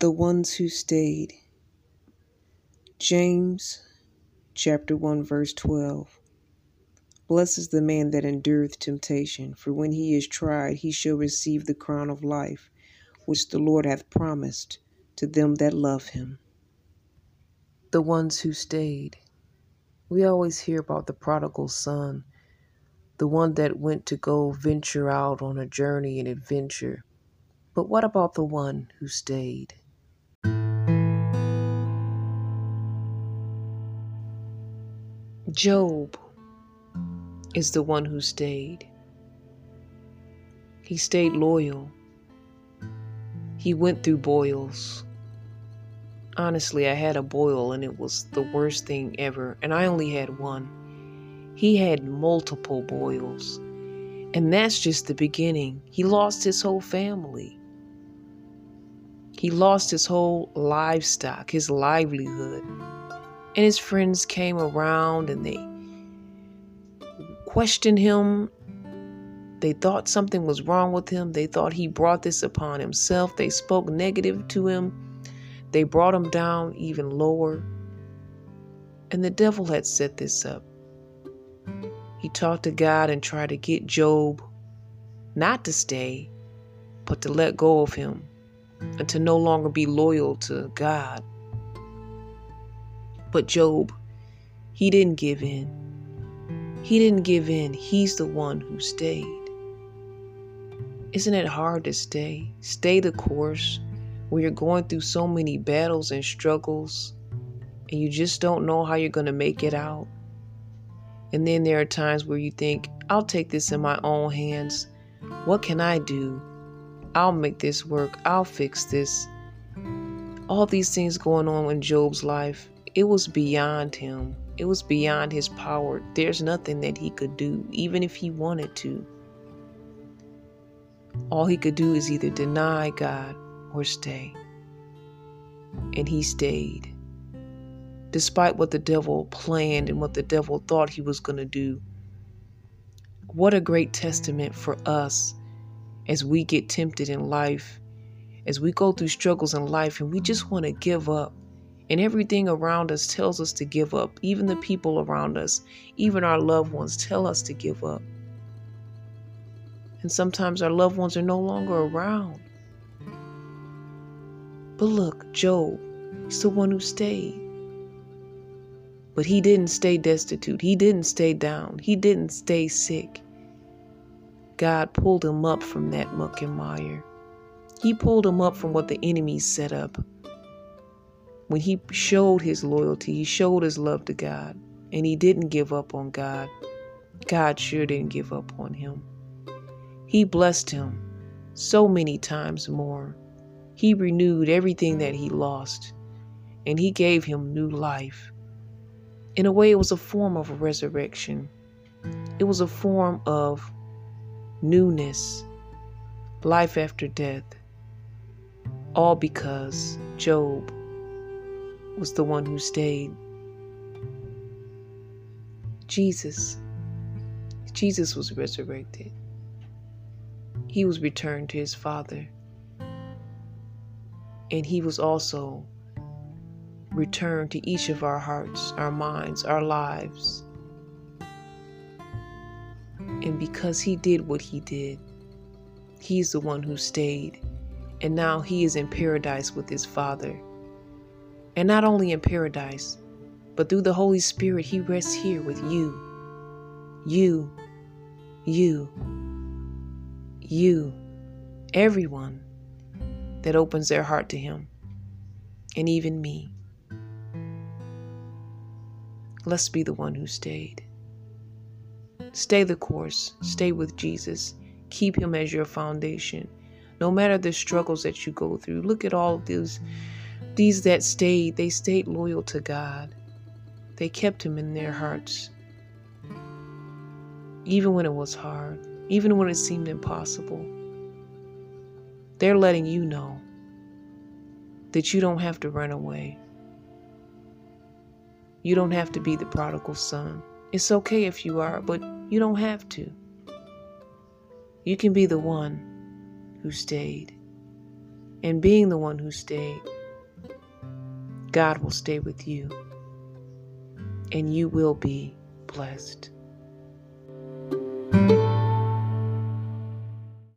The ones who stayed. James chapter 1 verse 12. Blessed is the man that endureth temptation, for when he is tried, he shall receive the crown of life, which the Lord hath promised to them that love him. The ones who stayed. We always hear about the prodigal son, the one that went to go venture out on a journey and adventure. But what about the one who stayed? Job is the one who stayed. He stayed loyal. He went through boils. Honestly, I had a boil and it was the worst thing ever, and I only had one. He had multiple boils. And that's just the beginning. He lost his whole family. He lost his whole livestock, his livelihood. And his friends came around and they questioned him. They thought something was wrong with him. They thought he brought this upon himself. They spoke negative to him. They brought him down even lower. And the devil had set this up. He talked to God and tried to get Job not to stay, but to let go of him and to no longer be loyal to God. But Job, he didn't give in. He didn't give in. He's the one who stayed. Isn't it hard to stay? Stay the course when you're going through so many battles and struggles and you just don't know how you're going to make it out. And then there are times where you think, I'll take this in my own hands. What can I do? I'll make this work. I'll fix this. All these things going on in Job's life. It was beyond him. It was beyond his power. There's nothing that he could do, even if he wanted to. All he could do is either deny God or stay. And he stayed. Despite what the devil planned and what the devil thought he was going to do. What a great testament for us as we get tempted in life, as we go through struggles in life and we just want to give up and everything around us tells us to give up. Even the people around us, even our loved ones, tell us to give up. And sometimes our loved ones are no longer around. But look, Job, he's the one who stayed. But he didn't stay destitute. He didn't stay down. He didn't stay sick. God pulled him up from that muck and mire. He pulled him up from what the enemy set up when he showed his loyalty, he showed his love to God, and he didn't give up on God, God sure didn't give up on him. He blessed him so many times more. He renewed everything that he lost, and he gave him new life. In a way, it was a form of a resurrection, it was a form of newness, life after death, all because Job was the one who stayed. Jesus. Jesus was resurrected. He was returned to his Father. And he was also returned to each of our hearts, our minds, our lives. And because he did what he did, he's the one who stayed. And now he is in paradise with his Father. And not only in paradise, but through the Holy Spirit, He rests here with you. You, you, you, everyone that opens their heart to Him, and even me. Let's be the one who stayed. Stay the course, stay with Jesus, keep Him as your foundation. No matter the struggles that you go through, look at all of these these that stayed, they stayed loyal to God. They kept Him in their hearts. Even when it was hard, even when it seemed impossible. They're letting you know that you don't have to run away. You don't have to be the prodigal son. It's okay if you are, but you don't have to. You can be the one who stayed. and being the one who stayed, God will stay with you and you will be blessed.